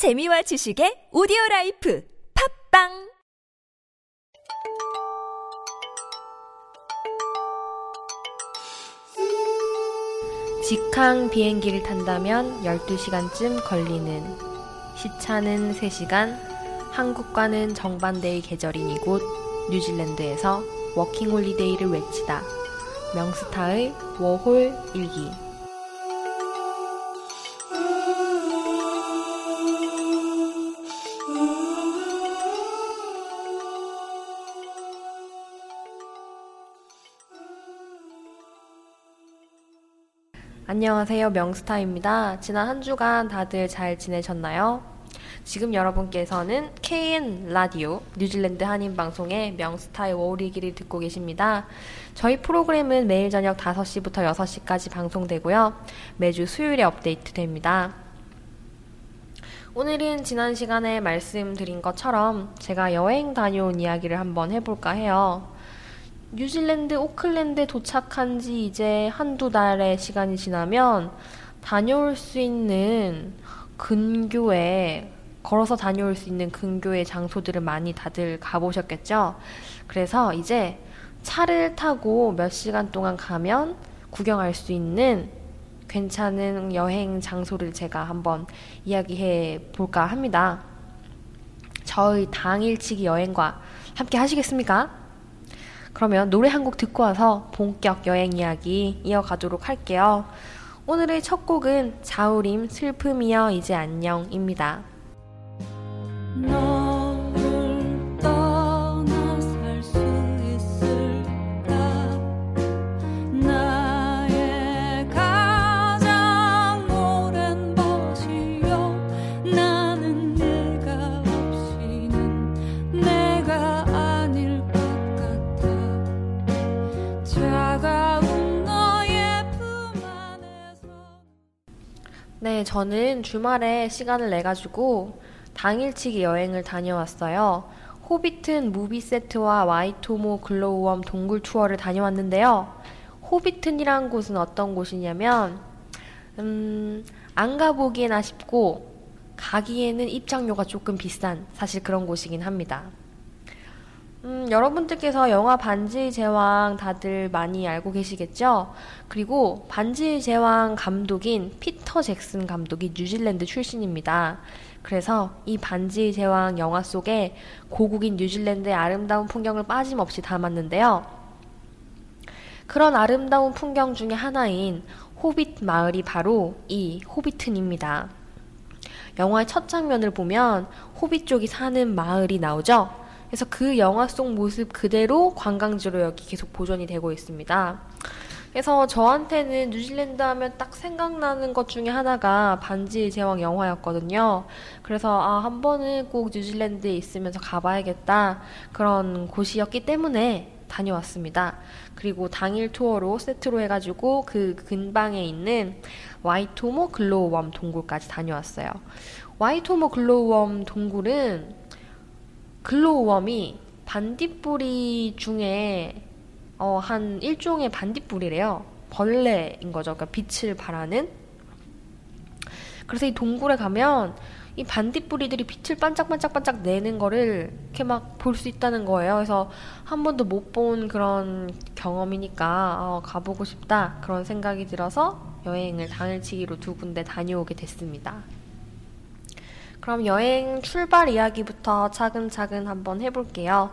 재미와 지식의 오디오 라이프 팟빵! 직항 비행기를 탄다면 12시간쯤 걸리는 시차는 3시간 한국과는 정반대의 계절인 이곳 뉴질랜드에서 워킹 홀리데이를 외치다. 명스타의 워홀 일기 안녕하세요. 명스타입니다. 지난 한 주간 다들 잘 지내셨나요? 지금 여러분께서는 KN 라디오 뉴질랜드 한인 방송의 명스타의 워리기를 듣고 계십니다. 저희 프로그램은 매일 저녁 5시부터 6시까지 방송되고요. 매주 수요일에 업데이트됩니다. 오늘은 지난 시간에 말씀드린 것처럼 제가 여행 다녀온 이야기를 한번 해볼까 해요. 뉴질랜드 오클랜드에 도착한 지 이제 한두 달의 시간이 지나면 다녀올 수 있는 근교에 걸어서 다녀올 수 있는 근교의 장소들을 많이 다들 가보셨겠죠? 그래서 이제 차를 타고 몇 시간 동안 가면 구경할 수 있는 괜찮은 여행 장소를 제가 한번 이야기해 볼까 합니다. 저의 당일치기 여행과 함께 하시겠습니까? 그러면 노래 한 곡 듣고 와서 본격 여행 이야기 이어가도록 할게요. 오늘의 첫 곡은 자우림 슬픔이여 이제 안녕입니다. 너 네, 저는 주말에 시간을 내가지고 당일치기 여행을 다녀왔어요. 호비튼 movie set와 와이토모 glowworm 동굴 투어를 다녀왔는데요. 호비튼이란 곳은 어떤 곳이냐면, 음, 안 가보기엔 아쉽고, 가기에는 입장료가 조금 비싼, 사실 그런 곳이긴 합니다. 음, 여러분들께서 영화 반지의 제왕 다들 많이 알고 계시겠죠? 그리고 반지의 제왕 감독인 피터 잭슨 감독이 뉴질랜드 출신입니다. 그래서 이 반지의 제왕 영화 속에 고국인 뉴질랜드의 아름다운 풍경을 빠짐없이 담았는데요. 그런 아름다운 풍경 중에 하나인 호빗 마을이 바로 이 호비튼입니다. 영화의 첫 장면을 보면 호빗 쪽이 사는 마을이 나오죠? 그래서 그 영화 속 모습 그대로 관광지로 여기 계속 보존이 되고 있습니다. 그래서 저한테는 뉴질랜드 하면 딱 생각나는 것 중에 하나가 반지의 제왕 영화였거든요. 그래서 아, 한 번은 꼭 뉴질랜드에 있으면서 가봐야겠다. 그런 곳이었기 때문에 다녀왔습니다. 그리고 당일 투어로 세트로 해가지고 그 근방에 있는 와이토모 glowworm 동굴까지 다녀왔어요. 와이토모 glowworm 동굴은 glowworm이 반딧불이 중에 어, 한 일종의 반딧불이래요. 벌레인 거죠. 그러니까 빛을 발하는. 그래서 이 동굴에 가면 이 반딧불이들이 빛을 반짝반짝반짝 내는 거를 이렇게 막 볼 수 있다는 거예요. 그래서 한 번도 못 본 그런 경험이니까 어, 가보고 싶다 그런 생각이 들어서 여행을 당일치기로 두 군데 다녀오게 됐습니다. 그럼 여행 출발 이야기부터 차근차근 한번 해볼게요.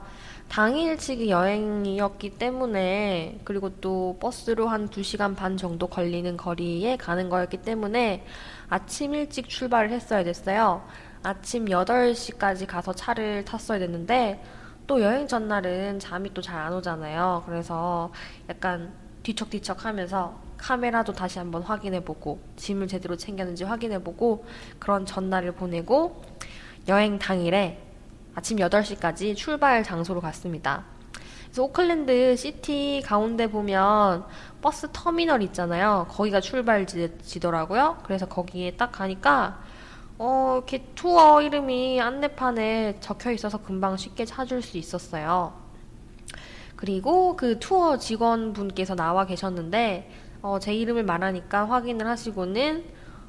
당일치기 여행이었기 때문에, 그리고 또 버스로 한 2시간 반 정도 걸리는 거리에 가는 거였기 때문에 아침 일찍 출발을 했어야 됐어요. 아침 8시까지 가서 차를 탔어야 됐는데, 또 여행 전날은 잠이 또 잘 안 오잖아요. 그래서 약간 뒤척뒤척 하면서 카메라도 다시 한번 확인해보고 짐을 제대로 챙겼는지 확인해보고 그런 전날을 보내고 여행 당일에 아침 8시까지 출발 장소로 갔습니다. 그래서 오클랜드 시티 가운데 보면 버스 터미널 있잖아요. 거기가 출발지더라고요. 그래서 거기에 딱 가니까 어, 이렇게 투어 이름이 안내판에 적혀 있어서 금방 쉽게 찾을 수 있었어요. 그리고 그 투어 직원분께서 나와 계셨는데 어, 제 이름을 말하니까 확인을 하시고는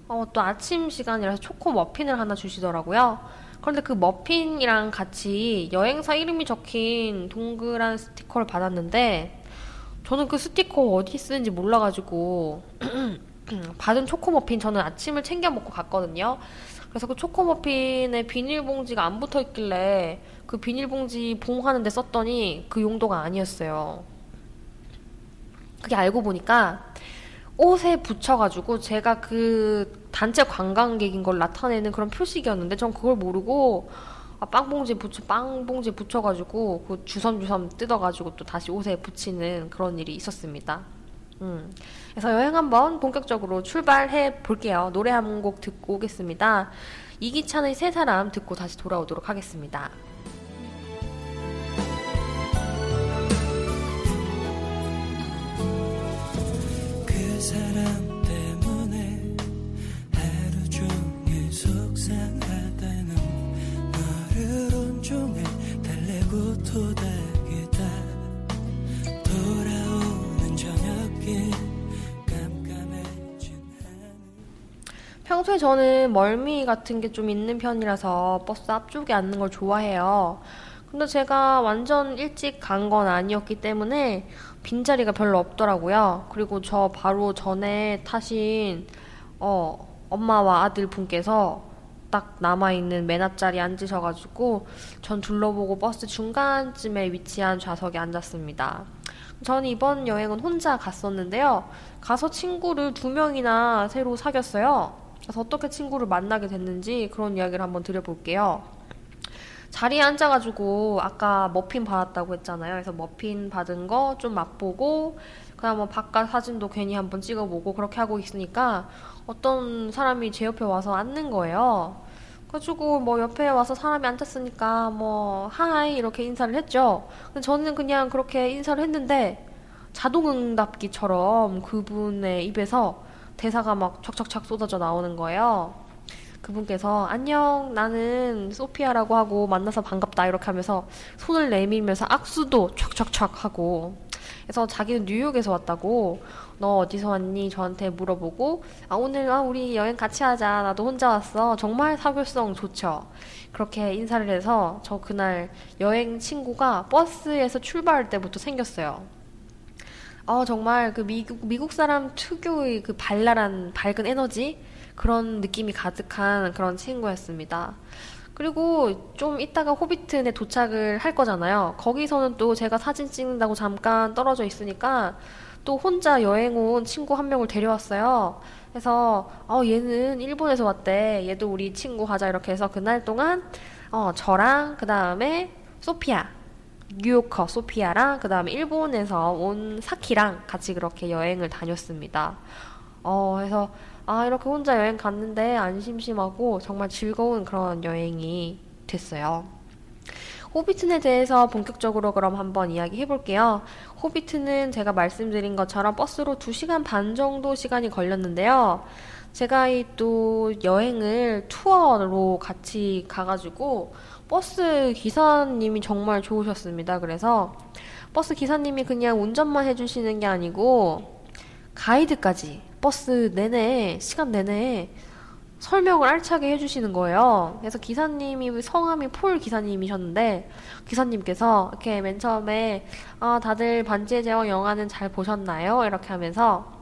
어, 또 아침 시간이라서 초코 머핀을 하나 주시더라고요. 그런데 그 머핀이랑 같이 여행사 이름이 적힌 동그란 스티커를 받았는데 저는 그 스티커 어디 쓰는지 몰라가지고 받은 초코 머핀 저는 아침을 챙겨 먹고 갔거든요. 그래서 그 초코 머핀에 비닐봉지가 안 붙어 있길래 그 비닐봉지 봉하는데 썼더니 그 용도가 아니었어요. 그게 알고 보니까 옷에 붙여가지고 제가 그 단체 관광객인 걸 나타내는 그런 표식이었는데 전 그걸 모르고 아, 빵봉지 붙여 빵봉지 붙여가지고 그 주섬주섬 뜯어가지고 또 다시 옷에 붙이는 그런 일이 있었습니다. 음. 그래서 여행 한번 본격적으로 출발해 볼게요. 노래 한 곡 듣고 오겠습니다. 이기찬의 세 사람 듣고 다시 돌아오도록 하겠습니다. 평소에 저는 멀미 같은 게 좀 있는 편이라서 버스 앞쪽에 앉는 걸 좋아해요. 근데 제가 완전 일찍 간 건 아니었기 때문에 빈자리가 별로 없더라고요. 그리고 저 바로 전에 타신 어, 엄마와 아들 분께서 딱 남아있는 맨 앞자리에 앉으셔가지고 전 둘러보고 버스 중간쯤에 위치한 좌석에 앉았습니다. 저는 이번 여행은 혼자 갔었는데요. 가서 친구를 두 명이나 새로 사귀었어요. 그래서 어떻게 친구를 만나게 됐는지 그런 이야기를 한번 드려볼게요. 자리에 앉아가지고 아까 머핀 받았다고 했잖아요. 그래서 머핀 받은 거 좀 맛보고 그다음 뭐 바깥 사진도 괜히 한번 찍어보고 그렇게 하고 있으니까 어떤 사람이 제 옆에 와서 앉는 거예요. 그래가지고 뭐 옆에 와서 사람이 앉았으니까 뭐 하이 이렇게 인사를 했죠. 근데 저는 그냥 그렇게 인사를 했는데 자동응답기처럼 그분의 입에서 대사가 막 촥촥촥 쏟아져 나오는 거예요. 그분께서 안녕 나는 소피아라고 하고 만나서 반갑다 이렇게 하면서 손을 내밀면서 악수도 촥촥촥 하고. 그래서 자기는 뉴욕에서 왔다고 너 어디서 왔니? 저한테 물어보고 아 오늘 아 우리 여행 같이 하자. 나도 혼자 왔어. 정말 사교성 좋죠. 그렇게 인사를 해서 저 그날 여행 친구가 버스에서 출발할 때부터 생겼어요. 어, 정말 그 미국, 미국 사람 특유의 그 발랄한 밝은 에너지? 그런 느낌이 가득한 그런 친구였습니다. 그리고 좀 이따가 호비튼에 도착을 할 거잖아요. 거기서는 또 제가 사진 찍는다고 잠깐 떨어져 있으니까 또 혼자 여행 온 친구 한 명을 데려왔어요. 그래서 어, 얘는 일본에서 왔대. 얘도 우리 친구 하자 이렇게 해서 그날 동안 어, 저랑 그 다음에 소피아 뉴요커 소피아랑 그 다음에 일본에서 온 사키랑 같이 그렇게 여행을 다녔습니다. 어, 그래서 아, 이렇게 혼자 여행 갔는데 안 심심하고 정말 즐거운 그런 여행이 됐어요. 호비튼에 대해서 본격적으로 그럼 한번 이야기해 볼게요. 호비튼은 제가 말씀드린 것처럼 버스로 2시간 반 정도 시간이 걸렸는데요. 제가 이 또 여행을 투어로 같이 가가지고 버스 기사님이 정말 좋으셨습니다. 그래서 버스 기사님이 그냥 운전만 해주시는 게 아니고 가이드까지 버스 내내 시간 내내 설명을 알차게 해주시는 거예요. 그래서 기사님이 성함이 폴 기사님이셨는데 기사님께서 이렇게 맨 처음에 아 다들 반지의 제왕 영화는 잘 보셨나요? 이렇게 하면서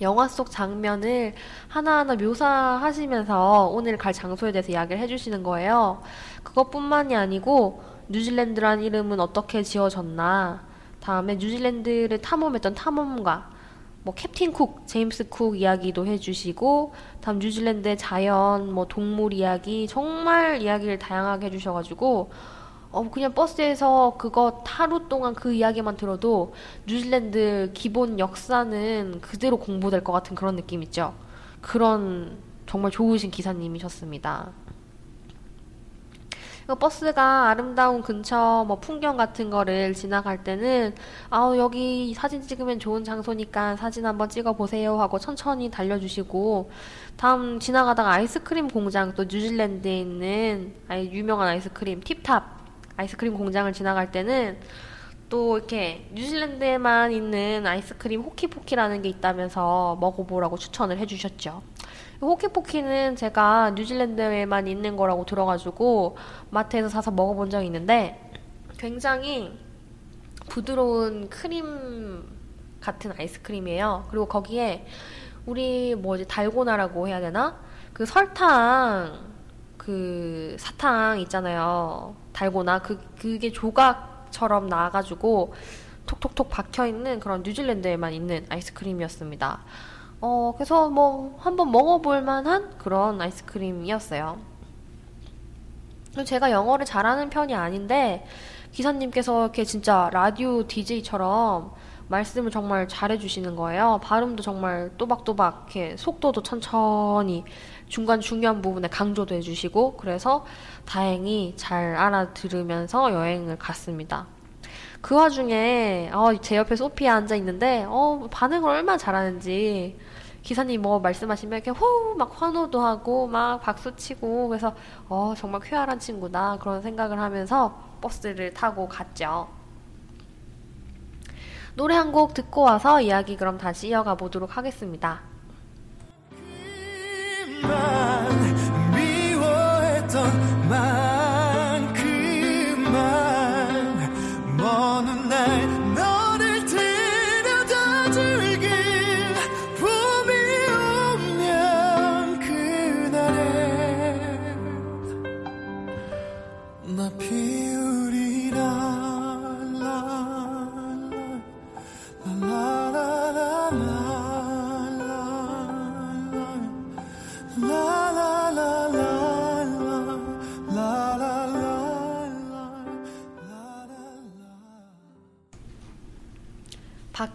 영화 속 장면을 하나하나 묘사하시면서 오늘 갈 장소에 대해서 이야기를 해주시는 거예요. 그것뿐만이 아니고 뉴질랜드란 이름은 어떻게 지어졌나, 다음에 뉴질랜드를 탐험했던 탐험가, 뭐 캡틴 쿡, 제임스 쿡 이야기도 해주시고, 다음 뉴질랜드의 자연, 뭐 동물 이야기 정말 이야기를 다양하게 해주셔가지고 어 그냥 버스에서 그거 하루 동안 그 이야기만 들어도 뉴질랜드 기본 역사는 그대로 공부될 것 같은 그런 느낌 있죠. 그런 정말 좋으신 기사님이셨습니다. 그 버스가 아름다운 근처 뭐 풍경 같은 거를 지나갈 때는 아우 여기 사진 찍으면 좋은 장소니까 사진 한번 찍어 보세요 하고 천천히 달려주시고 다음 지나가다가 아이스크림 공장 또 뉴질랜드에 있는 아이 유명한 아이스크림 팁탑 아이스크림 공장을 지나갈 때는 또 이렇게 뉴질랜드에만 있는 아이스크림 호키포키라는 게 있다면서 먹어보라고 추천을 해주셨죠. 호키포키는 제가 뉴질랜드에만 있는 거라고 들어가지고 마트에서 사서 먹어본 적이 있는데 굉장히 부드러운 크림 같은 아이스크림이에요. 그리고 거기에 우리 뭐지 달고나라고 해야 되나? 그 설탕 그 사탕 있잖아요. 달고나 그 그게 조각처럼 나와가지고 톡톡톡 박혀 있는 그런 뉴질랜드에만 있는 아이스크림이었습니다. 어 그래서 뭐 한번 먹어볼 만한 그런 아이스크림이었어요. 제가 영어를 잘하는 편이 아닌데 기사님께서 이렇게 진짜 라디오 DJ처럼 말씀을 정말 잘해주시는 거예요. 발음도 정말 또박또박 이렇게 속도도 천천히 중간 중요한 부분에 강조도 해주시고 그래서 다행히 잘 알아들으면서 여행을 갔습니다. 그 와중에 어, 제 옆에 소피아 앉아 있는데 어, 반응을 얼마나 잘하는지 기사님 뭐 말씀하시면 이렇게 호우 막 환호도 하고 막 박수 치고 그래서 어 정말 쾌활한 친구다 그런 생각을 하면서 버스를 타고 갔죠. 노래 한 곡 듣고 와서 이야기 그럼 다시 이어가 보도록 하겠습니다. 만 미워했던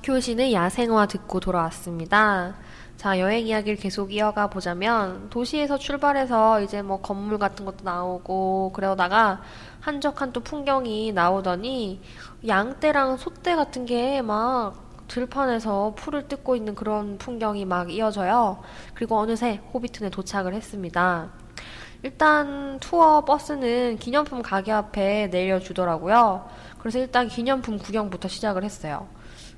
박효신의 야생화 듣고 돌아왔습니다. 자, 여행 이야기를 계속 이어가 보자면, 도시에서 출발해서 이제 뭐 건물 같은 것도 나오고, 그러다가 한적한 또 풍경이 나오더니, 양떼랑 소떼 같은 게 막 들판에서 풀을 뜯고 있는 그런 풍경이 막 이어져요. 그리고 어느새 호비튼에 도착을 했습니다. 일단 투어 버스는 기념품 가게 앞에 내려주더라고요. 그래서 일단 기념품 구경부터 시작을 했어요.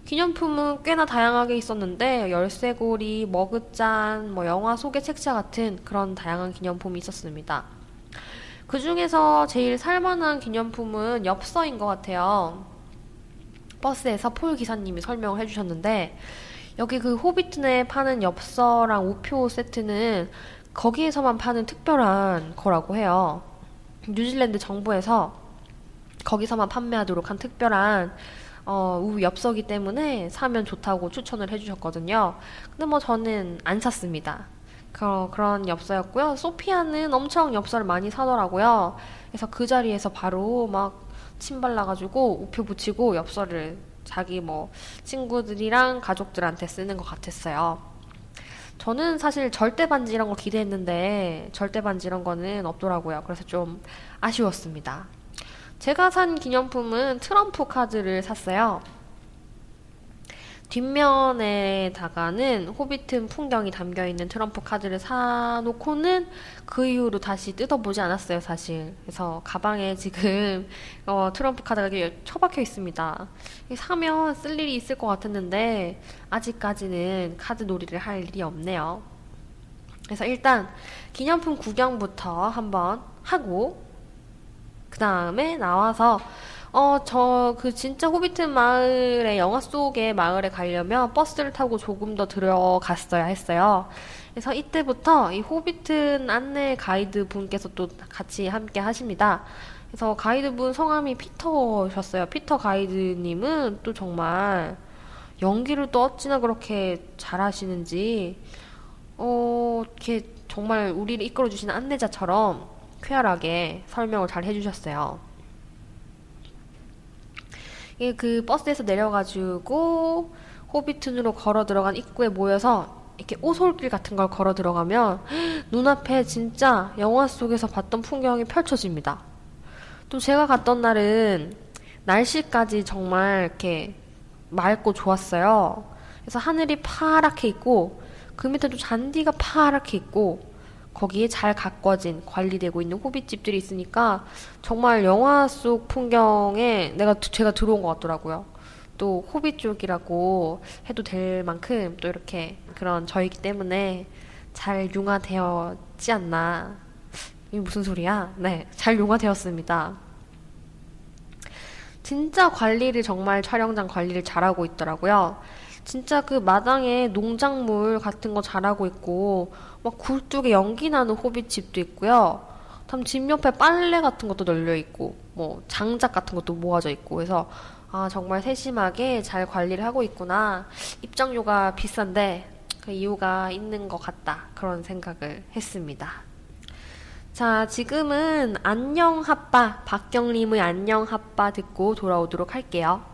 기념품은 꽤나 다양하게 있었는데 열쇠고리, 머그잔, 뭐 영화 속의 책자 같은 그런 다양한 기념품이 있었습니다. 그 중에서 제일 살만한 기념품은 엽서인 것 같아요. 버스에서 폴 기사님이 설명을 해주셨는데 여기 그 호비튼에 파는 엽서랑 우표 세트는 거기에서만 파는 특별한 거라고 해요. 뉴질랜드 정부에서 거기서만 판매하도록 한 특별한 어, 우 엽서기 때문에 사면 좋다고 추천을 해주셨거든요. 근데 뭐 저는 안 샀습니다. 그, 그런 엽서였고요. 소피아는 엄청 엽서를 많이 사더라고요. 그래서 그 자리에서 바로 막 침 발라가지고 우표 붙이고 엽서를 자기 뭐 친구들이랑 가족들한테 쓰는 것 같았어요. 저는 사실 절대 반지 이런 거 기대했는데 절대 반지 이런 거는 없더라고요. 그래서 좀 아쉬웠습니다. 제가 산 기념품은 트럼프 카드를 샀어요. 뒷면에다가는 호비튼 풍경이 담겨 있는 트럼프 카드를 사놓고는 그 이후로 다시 뜯어보지 않았어요, 사실. 그래서 가방에 지금 어, 트럼프 카드가 처박혀 있습니다. 사면 쓸 일이 있을 것 같았는데 아직까지는 카드 놀이를 할 일이 없네요. 그래서 일단 기념품 구경부터 한번 하고 그 다음에 나와서 어, 저, 그 진짜 호비트 마을의 영화 속의 마을에 가려면 버스를 타고 조금 더 들어갔어야 했어요. 그래서 이때부터 이 호비트 안내 가이드 분께서 또 같이 함께 하십니다. 그래서 가이드 분 성함이 피터셨어요. 피터 가이드님은 또 정말 연기를 또 어찌나 그렇게 잘하시는지, 어, 이렇게 정말 우리를 이끌어주시는 안내자처럼 쾌활하게 설명을 잘 해주셨어요. 이게 그 버스에서 내려가지고 호비튼으로 걸어 들어간 입구에 모여서 이렇게 오솔길 같은 걸 걸어 들어가면 눈앞에 진짜 영화 속에서 봤던 풍경이 펼쳐집니다. 또 제가 갔던 날은 날씨까지 정말 이렇게 맑고 좋았어요. 그래서 하늘이 파랗게 있고 그 밑에도 잔디가 파랗게 있고 거기에 잘 가꿔진 관리되고 있는 호빗집들이 있으니까 정말 영화 속 풍경에 내가 제가 들어온 것 같더라고요. 또 호빗 쪽이라고 해도 될 만큼 또 이렇게 그런 저이기 때문에 잘 융화되었지 않나. 이게 무슨 소리야? 네, 잘 융화되었습니다. 진짜 관리를 정말 촬영장 관리를 잘하고 있더라고요. 진짜 그 마당에 농작물 같은 거 잘하고 있고 막 굴뚝에 연기 나는 호빗집도 있고요. 다음 집 옆에 빨래 같은 것도 널려 있고 뭐 장작 같은 것도 모아져 있고 그래서 아 정말 세심하게 잘 관리를 하고 있구나. 입장료가 비싼데 그 이유가 있는 것 같다. 그런 생각을 했습니다. 자, 지금은 안녕 핫바 박경림의 안녕 핫바 듣고 돌아오도록 할게요.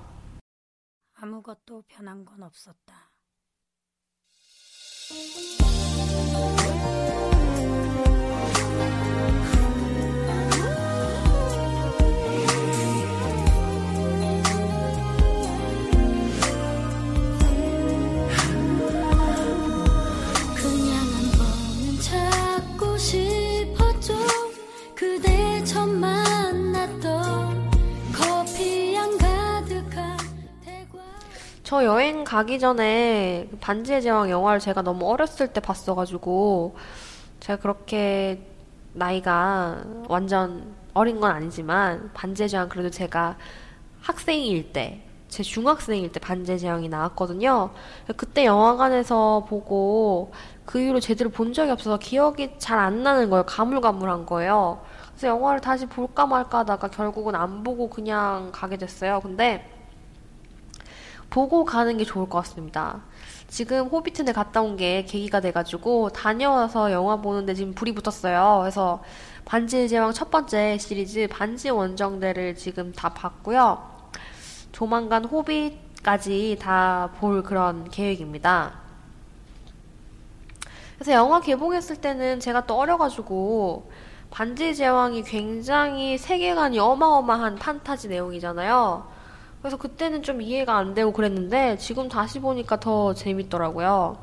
아무것도 변한 건 없었다. 저 여행 가기 전에 그 반지의 제왕 영화를 제가 너무 어렸을 때 봤어가지고 제가 그렇게 나이가 완전 어린 건 아니지만 반지의 제왕 그래도 제가 학생일 때, 제 중학생일 때 반지의 제왕이 나왔거든요. 그때 영화관에서 보고 그 이후로 제대로 본 적이 없어서 기억이 잘 안 나는 거예요. 가물가물한 거예요. 그래서 영화를 다시 볼까 말까 하다가 결국은 안 보고 그냥 가게 됐어요. 근데 보고 가는 게 좋을 것 같습니다. 지금 호비튼에 갔다 온 게 계기가 돼가지고 다녀와서 영화 보는데 지금 불이 붙었어요. 그래서 반지의 제왕 첫 번째 시리즈 반지 원정대를 지금 다 봤고요. 조만간 호빗까지 다 볼 그런 계획입니다. 그래서 영화 개봉했을 때는 제가 또 어려가지고 반지의 제왕이 굉장히 세계관이 어마어마한 판타지 내용이잖아요. 그래서 그때는 좀 이해가 안 되고 그랬는데 지금 다시 보니까 더 재밌더라고요.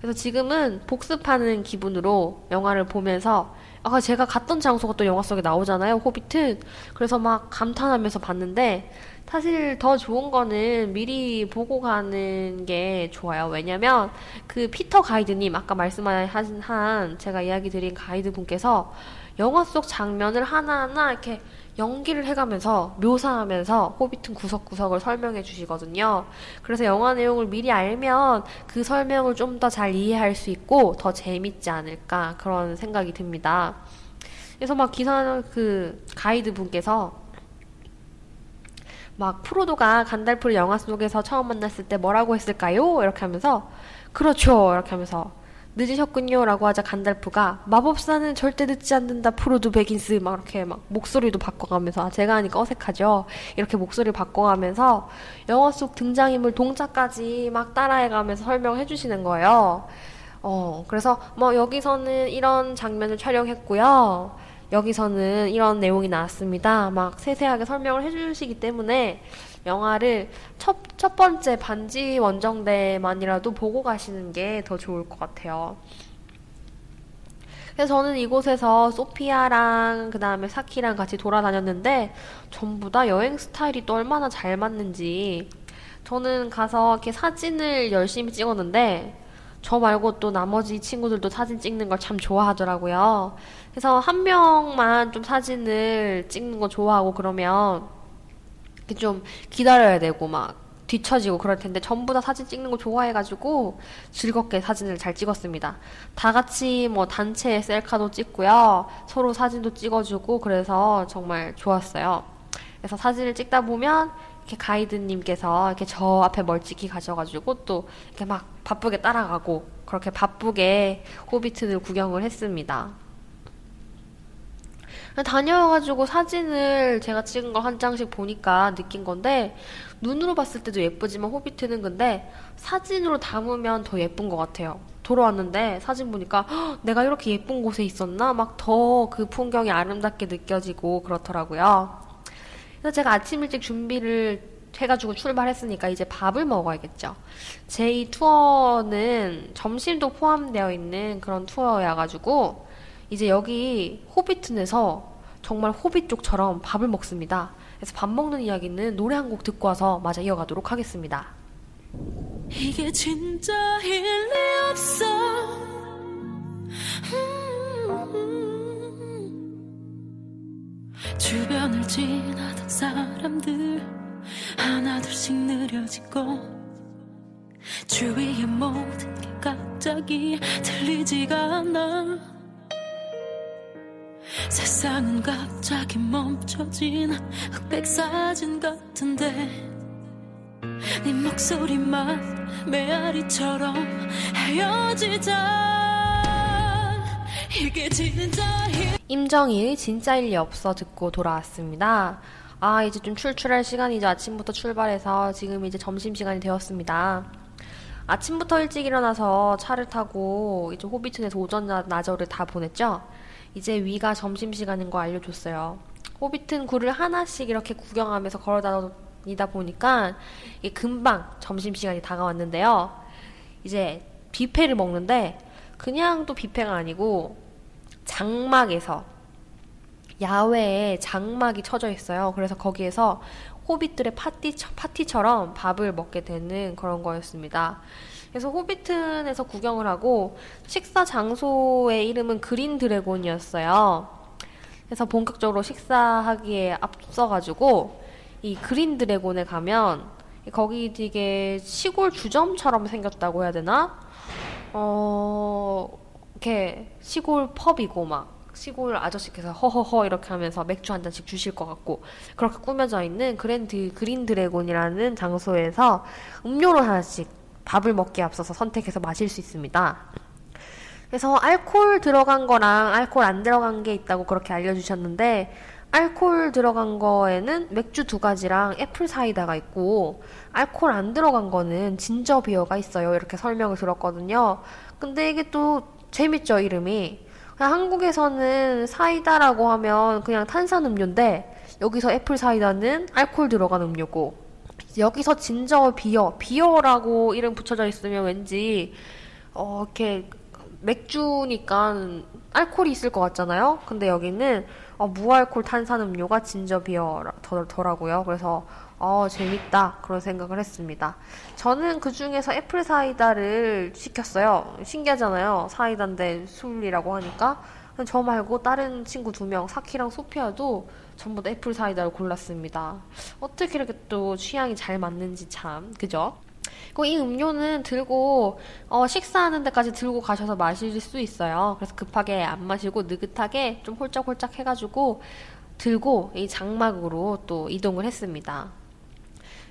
그래서 지금은 복습하는 기분으로 영화를 보면서 아까 제가 갔던 장소가 또 영화 속에 나오잖아요. 호빗은. 그래서 막 감탄하면서 봤는데 사실 더 좋은 거는 미리 보고 가는 게 좋아요. 왜냐면 그 피터 가이드님 아까 말씀하신 한 제가 이야기 드린 가이드 분께서 영화 속 장면을 하나하나 이렇게 연기를 해가면서 묘사하면서 호비튼 구석구석을 설명해 주시거든요. 그래서 영화 내용을 미리 알면 그 설명을 좀 더 잘 이해할 수 있고 더 재밌지 않을까 그런 생각이 듭니다. 그래서 막 기사 그 가이드 분께서 막 프로도가 간달프를 영화 속에서 처음 만났을 때 뭐라고 했을까요? 이렇게 하면서 그렇죠. 이렇게 하면서 늦으셨군요. 라고 하자 간달프가 마법사는 절대 늦지 않는다. 프로도 베긴스. 막 이렇게 막 목소리도 바꿔가면서 아 제가 하니까 어색하죠. 이렇게 목소리 바꿔가면서 영화 속 등장인물 동작까지 막 따라해가면서 설명해 주시는 거예요. 어 그래서 뭐 여기서는 이런 장면을 촬영했고요 여기서는 이런 내용이 나왔습니다 막 세세하게 설명을 해주시기 때문에 영화를 첫, 첫 번째 반지 원정대만이라도 보고 가시는 게 더 좋을 것 같아요. 그래서 저는 이곳에서 소피아랑 그 다음에 사키랑 같이 돌아다녔는데 전부 다 여행 스타일이 또 얼마나 잘 맞는지 저는 가서 이렇게 사진을 열심히 찍었는데 저 말고 또 나머지 친구들도 사진 찍는 걸 참 좋아하더라고요. 그래서 한 명만 좀 사진을 찍는 거 좋아하고 그러면 좀 기다려야 되고 막 뒤처지고 그럴 텐데 전부 다 사진 찍는 거 좋아해가지고 즐겁게 사진을 잘 찍었습니다. 다 같이 뭐 단체 셀카도 찍고요. 서로 사진도 찍어주고 그래서 정말 좋았어요. 그래서 사진을 찍다 보면 이렇게 가이드님께서 이렇게 저 앞에 멀찍이 가셔가지고 또 이렇게 막 바쁘게 따라가고 그렇게 바쁘게 호비트를 구경을 했습니다. 다녀와가지고 사진을 제가 찍은 걸 한 장씩 보니까 느낀 건데 눈으로 봤을 때도 예쁘지만 호비트는 근데 사진으로 담으면 더 예쁜 것 같아요. 돌아왔는데 사진 보니까 "헉, 내가 이렇게 예쁜 곳에 있었나? 막 더 그 풍경이 아름답게 느껴지고 그렇더라고요. 그래서 제가 아침 일찍 준비를 해가지고 출발했으니까 이제 밥을 먹어야겠죠. 제2 투어는 점심도 포함되어 있는 그런 투어여가지고 이제 여기 호비튼에서 정말 호빗 쪽처럼 밥을 먹습니다. 그래서 밥 먹는 이야기는 노래 한 곡 듣고 와서 마저 이어가도록 하겠습니다. 이게 진짜 일 리 없어 주변을 지나던 사람들 하나둘씩 느려지고 주위의 모든 게 갑자기 들리지가 않아. 세상은 갑자기 멈춰진 흑백 사진 같은데 네 목소리만 메아리처럼 헤어지자. 이게 진짜 일 임정희의 진짜 일리 없어 듣고 돌아왔습니다. 아, 이제 좀 출출할 시간이죠. 아침부터 출발해서 지금 이제 점심시간이 되었습니다. 아침부터 일찍 일어나서 차를 타고 이제 호비튼에서 오전 나- 나절을 다 보냈죠. 이제 위가 점심시간인 거 알려줬어요. 호비튼 굴을 하나씩 이렇게 구경하면서 걸어 다니다 보니까 금방 점심시간이 다가왔는데요. 이제 뷔페를 먹는데 그냥 또 뷔페가 아니고 장막에서 야외에 장막이 쳐져 있어요. 그래서 거기에서 호빗들의 파티, 파티처럼 밥을 먹게 되는 그런 거였습니다. 그래서 호비튼에서 구경을 하고 식사 장소의 이름은 그린 드래곤이었어요. 그래서 본격적으로 식사하기에 앞서가지고 이 그린 드래곤에 가면 거기 되게 시골 주점처럼 생겼다고 해야 되나? 어, 이렇게 시골 펍이고 막 시골 아저씨께서 허허허 이렇게 하면서 맥주 한 잔씩 주실 것 같고 그렇게 꾸며져 있는 그랜드 그린 드래곤이라는 장소에서 음료를 하나씩 밥을 먹기에 앞서서 선택해서 마실 수 있습니다. 그래서 알코올 들어간 거랑 알코올 안 들어간 게 있다고 그렇게 알려주셨는데 알코올 들어간 거에는 맥주 두 가지랑 apple cider가 있고 알코올 안 들어간 거는 진저 비어가 있어요. 이렇게 설명을 들었거든요. 근데 이게 또 재밌죠, 이름이. 그냥 한국에서는 사이다라고 하면 그냥 탄산음료인데 여기서 apple cider는 알코올 들어간 음료고 여기서 진저 비어, 비어라고 이름 붙여져 있으면 왠지 어, 이렇게 맥주니까 알코올이 있을 것 같잖아요. 근데 여기는 어, 무알콜 탄산음료가 진저 비어더라고요. 그래서 어, 재밌다 그런 생각을 했습니다. 저는 그 중에서 apple cider를 시켰어요. 신기하잖아요. 사이다인데 술이라고 하니까. 저 말고 다른 친구 두 명, 사키랑 소피아도 전부 다 apple cider를 골랐습니다. 어떻게 이렇게 또 취향이 잘 맞는지 참, 그죠? 이 음료는 들고 어, 식사하는 데까지 들고 가셔서 마실 수 있어요. 그래서 급하게 안 마시고 느긋하게 좀 홀짝홀짝 해가지고 들고 이 장막으로 또 이동을 했습니다.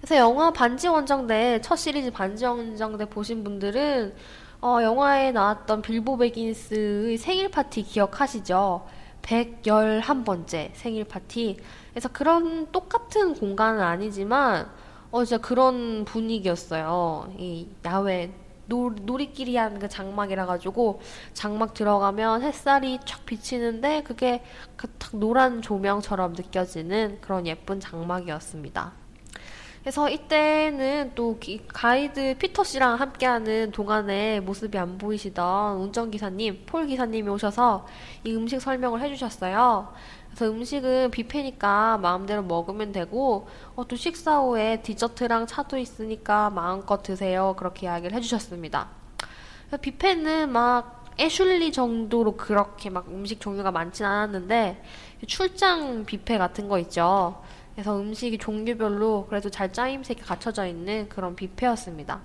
그래서 영화 반지 원정대 첫 시리즈 반지 원정대 보신 분들은 어, 영화에 나왔던 빌보 베긴스의 생일 파티 기억하시죠? 111번째 생일 파티. 그래서 그런 똑같은 공간은 아니지만 어, 진짜 그런 분위기였어요. 이 야외 놀, 놀이끼리 한 그 장막이라 가지고 장막 들어가면 햇살이 촥 비치는데 그게 그 탁 노란 조명처럼 느껴지는 그런 예쁜 장막이었습니다. 그래서 이때는 또 기- 가이드 피터 씨랑 함께하는 동안에 모습이 안 보이시던 운전기사님, 폴 기사님이 오셔서 이 음식 설명을 해주셨어요. 그래서 음식은 뷔페니까 마음대로 먹으면 되고, 어, 또 식사 후에 디저트랑 차도 있으니까 마음껏 드세요. 그렇게 이야기를 해주셨습니다. 뷔페는 막 애슐리 정도로 그렇게 막 음식 종류가 많진 않았는데, 출장 뷔페 같은 거 있죠. 그래서 음식이 종류별로 그래도 잘 짜임새가 갖춰져 있는 그런 뷔페였습니다.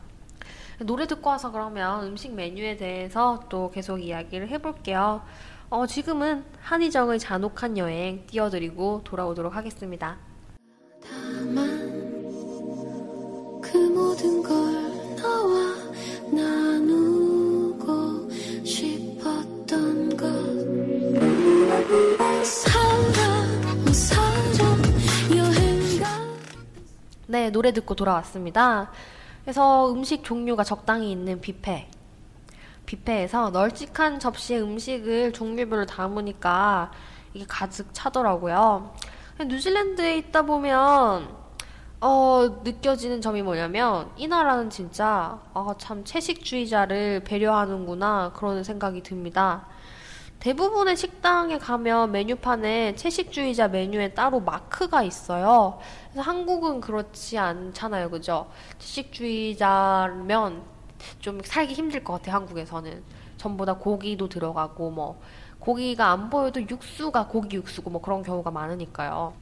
노래 듣고 와서 그러면 음식 메뉴에 대해서 또 계속 이야기를 해볼게요. 어, 지금은 한희정의 잔혹한 여행 띄워드리고 돌아오도록 하겠습니다. 그 모든 걸 너와 나누 네, 노래 듣고 돌아왔습니다. 그래서 음식 종류가 적당히 있는 뷔페. 뷔페에서 널찍한 접시에 음식을 종류별로 담으니까 이게 가득 차더라고요. 뉴질랜드에 있다 보면 어, 느껴지는 점이 뭐냐면 이 나라는 진짜 아, 참 채식주의자를 배려하는구나 그런 생각이 듭니다. 대부분의 식당에 가면 메뉴판에 채식주의자 메뉴에 따로 마크가 있어요. 그래서 한국은 그렇지 않잖아요. 그죠? 채식주의자면 좀 살기 힘들 것 같아요. 한국에서는. 전부 다 고기도 들어가고 뭐 고기가 안 보여도 육수가 고기 육수고 뭐 그런 경우가 많으니까요.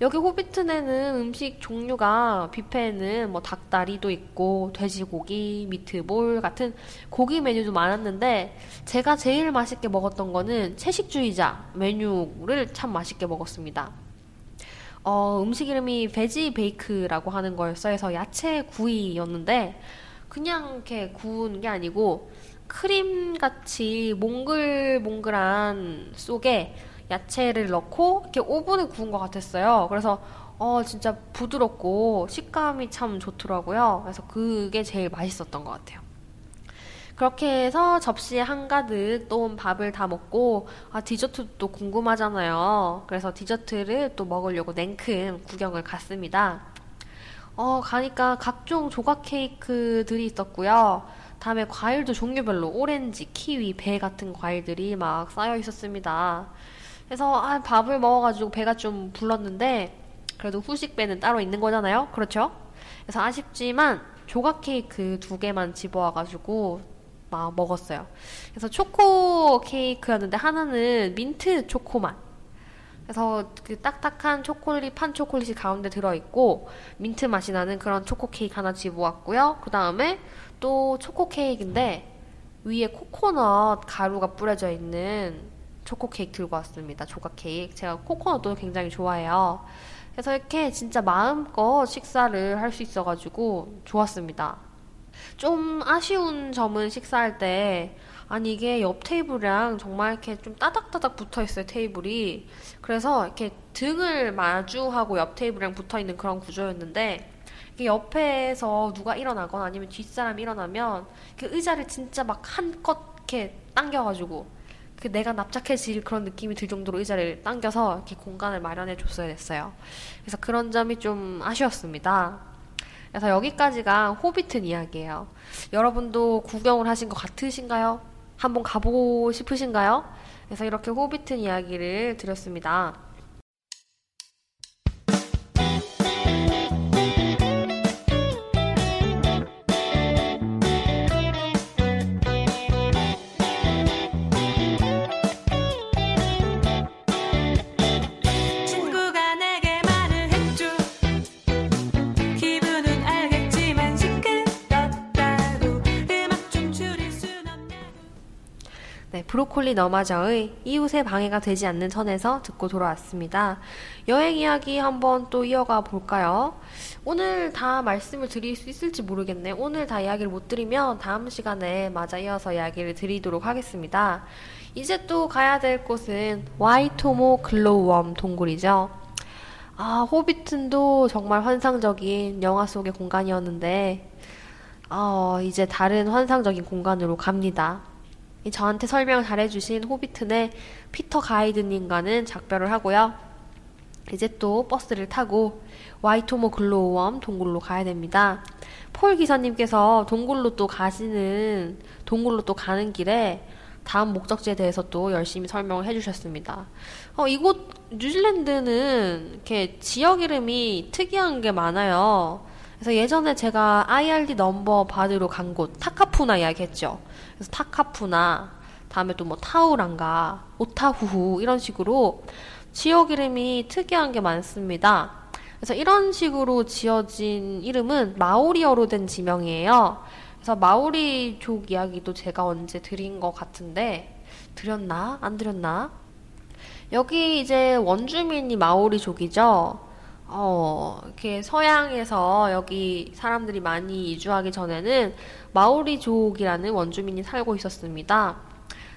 여기 호비트네는 음식 종류가 뷔페에는 뭐 닭다리도 있고 돼지고기, 미트볼 같은 고기 메뉴도 많았는데 제가 제일 맛있게 먹었던 거는 채식주의자 메뉴를 참 맛있게 먹었습니다. 어, 음식 이름이 베지 베이크라고 하는 거였어요. 그래서 야채 구이였는데 그냥 이렇게 구운 게 아니고 크림 같이 몽글몽글한 속에 야채를 넣고 이렇게 오븐에 구운 것 같았어요. 그래서 어 진짜 부드럽고 식감이 참 좋더라고요. 그래서 그게 제일 맛있었던 것 같아요. 그렇게 해서 접시에 한가득 또 밥을 다 먹고 아 디저트도 궁금하잖아요. 그래서 디저트를 또 먹으려고 냉큼 구경을 갔습니다. 어 가니까 각종 조각 케이크들이 있었고요. 다음에 과일도 종류별로 오렌지, 키위, 배 같은 과일들이 막 쌓여 있었습니다. 그래서 아, 밥을 먹어가지고 배가 좀 불렀는데 그래도 후식 배는 따로 있는 거잖아요. 그렇죠? 그래서 아쉽지만 조각 케이크 두 개만 집어와가지고 막 먹었어요. 그래서 초코 케이크였는데 하나는 민트 초코 맛. 그래서 그 딱딱한 초콜릿 판 초콜릿이 가운데 들어있고 민트 맛이 나는 그런 초코 케이크 하나 집어왔고요. 그 다음에 또 초코 케이크인데 위에 코코넛 가루가 뿌려져 있는 초코 케이크 들고 왔습니다. 조각 케이크. 제가 코코넛도 굉장히 좋아해요. 그래서 이렇게 진짜 마음껏 식사를 할 수 있어가지고 좋았습니다. 좀 아쉬운 점은 식사할 때 아니 이게 옆 테이블이랑 정말 이렇게 좀 따닥따닥 붙어 있어요 테이블이 그래서 이렇게 등을 마주하고 옆 테이블이랑 붙어 있는 그런 구조였는데 옆에서 누가 일어나거나 아니면 뒷사람이 일어나면 그 의자를 진짜 막 한껏 이렇게 당겨가지고 그 내가 납작해질 그런 느낌이 들 정도로 의자를 당겨서 이렇게 공간을 마련해 줬어야 됐어요. 그래서 그런 점이 좀 아쉬웠습니다. 그래서 여기까지가 호비튼 이야기예요. 여러분도 구경을 하신 것 같으신가요? 한번 가보고 싶으신가요? 그래서 이렇게 호비튼 이야기를 드렸습니다. 네, 브로콜리 너마저의 이웃의 방해가 되지 않는 선에서 듣고 돌아왔습니다. 여행 이야기 한번 또 이어가 볼까요? 오늘 다 말씀을 드릴 수 있을지 모르겠네. 오늘 다 이야기를 못 드리면 다음 시간에 마저 이어서 이야기를 드리도록 하겠습니다. 이제 또 가야 될 곳은 와이토모 glowworm 동굴이죠. 아, 호비튼도 정말 환상적인 영화 속의 공간이었는데, 어, 이제 다른 환상적인 공간으로 갑니다. 이 저한테 설명을 잘해주신 호비튼의 피터 가이드님과는 작별을 하고요. 이제 또 버스를 타고 와이토모 glowworm 동굴로 가야 됩니다. 폴 기사님께서 동굴로 또 가시는, 동굴로 또 가는 길에 다음 목적지에 대해서 또 열심히 설명을 해주셨습니다. 어, 이곳 뉴질랜드는 이렇게 지역 이름이 특이한 게 많아요. 그래서 예전에 제가 IRD 넘버 받으러 간 곳 타카푸나 이야기했죠. 그래서 타카푸나 다음에 또 뭐 타우랑가, 오타후후 이런 식으로 지역 이름이 특이한 게 많습니다. 그래서 이런 식으로 지어진 이름은 마오리어로 된 지명이에요. 그래서 마오리족 이야기도 제가 언제 드린 것 같은데 드렸나? 안 드렸나? 여기 이제 원주민이 마오리족이죠. 어, 이렇게 서양에서 여기 사람들이 많이 이주하기 전에는 마오리족이라는 원주민이 살고 있었습니다.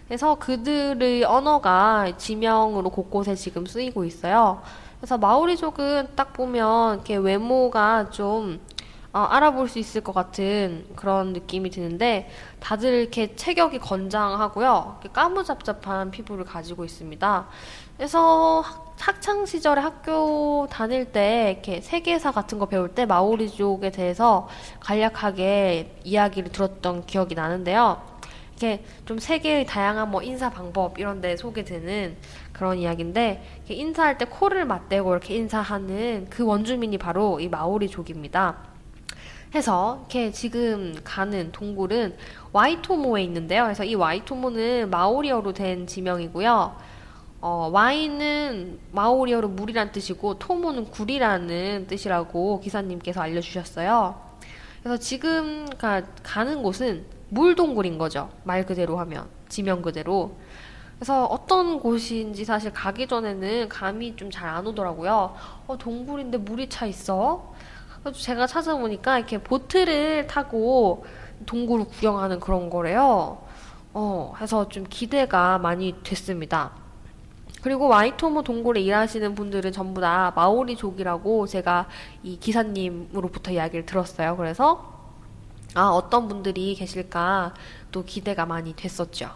그래서 그들의 언어가 지명으로 곳곳에 지금 쓰이고 있어요. 그래서 마오리족은 딱 보면 이렇게 외모가 좀 어, 알아볼 수 있을 것 같은 그런 느낌이 드는데 다들 이렇게 체격이 건장하고요. 이렇게 까무잡잡한 피부를 가지고 있습니다. 그래서 학- 학창 시절에 학교 다닐 때 이렇게 세계사 같은 거 배울 때 마오리족에 대해서 간략하게 이야기를 들었던 기억이 나는데요. 이렇게 좀 세계의 다양한 뭐 인사 방법 이런 데 소개되는 그런 이야기인데 인사할 때 코를 맞대고 이렇게 인사하는 그 원주민이 바로 이 마오리족입니다. 해서 이렇게 지금 가는 동굴은 와이토모에 있는데요. 그래서 이 와이토모는 마오리어로 된 지명이고요. 어, 와인은 마오리어로 물이란 뜻이고 토모는 굴이라는 뜻이라고 기사님께서 알려주셨어요. 그래서 지금 가, 가는 곳은 물동굴인 거죠. 말 그대로 하면 지명 그대로. 그래서 어떤 곳인지 사실 가기 전에는 감이 좀 잘 안 오더라고요. 어, 동굴인데 물이 차 있어? 그래서 제가 찾아보니까 이렇게 보트를 타고 동굴을 구경하는 그런 거래요. 어, 해서 좀 기대가 많이 됐습니다. 그리고 와이토모 동굴에 일하시는 분들은 전부 다 마오리족이라고 제가 이 기사님으로부터 이야기를 들었어요. 그래서 아, 어떤 분들이 계실까 또 기대가 많이 됐었죠.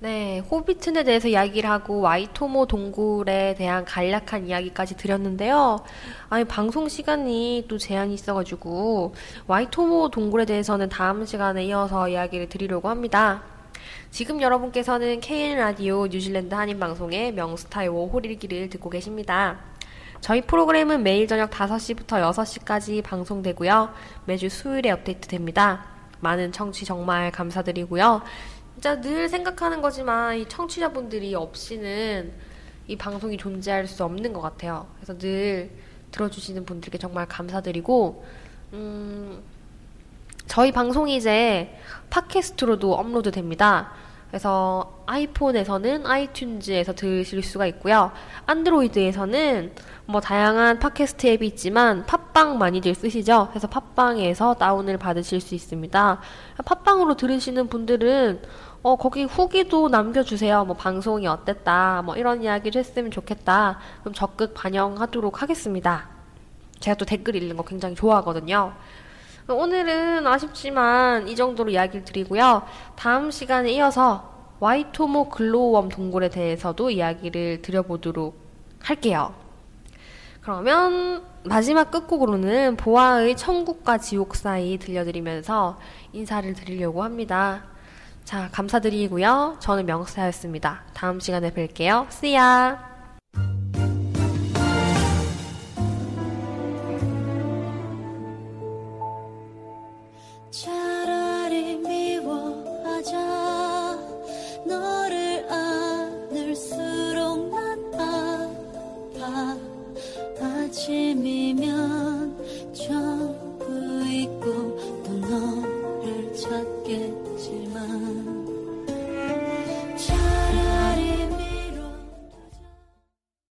네, 호비튼에 대해서 이야기를 하고 와이토모 동굴에 대한 간략한 이야기까지 드렸는데요. 아니, 방송 시간이 또 제한이 있어가지고 와이토모 동굴에 대해서는 다음 시간에 이어서 이야기를 드리려고 합니다. 지금 여러분께서는 KN 라디오 뉴질랜드 한인 방송의 명스타의 워홀일기를 듣고 계십니다. 저희 프로그램은 매일 저녁 5시부터 6시까지 방송되고요. 매주 수요일에 업데이트됩니다. 많은 청취 정말 감사드리고요. 진짜 늘 생각하는 거지만 이 청취자분들이 없이는 이 방송이 존재할 수 없는 것 같아요. 그래서 늘 들어주시는 분들께 정말 감사드리고 음, 저희 방송이 이제 팟캐스트로도 업로드 됩니다. 그래서 아이폰에서는 아이튠즈에서 들으실 수가 있고요. 안드로이드에서는 뭐 다양한 팟캐스트 앱이 있지만 팟빵 많이들 쓰시죠? 그래서 팟빵에서 다운을 받으실 수 있습니다. 팟빵으로 들으시는 분들은 어, 거기 후기도 남겨주세요. 뭐, 방송이 어땠다. 뭐, 이런 이야기를 했으면 좋겠다. 그럼 적극 반영하도록 하겠습니다. 제가 또 댓글 읽는 거 굉장히 좋아하거든요. 오늘은 아쉽지만 이 정도로 이야기를 드리고요. 다음 시간에 이어서 와이토모 글로우웜 동굴에 대해서도 이야기를 드려보도록 할게요. 그러면 마지막 끝곡으로는 보아의 천국과 지옥 사이 들려드리면서 인사를 드리려고 합니다. 자, 감사드리고요. 저는 명사였습니다. 다음 시간에 뵐게요. See ya!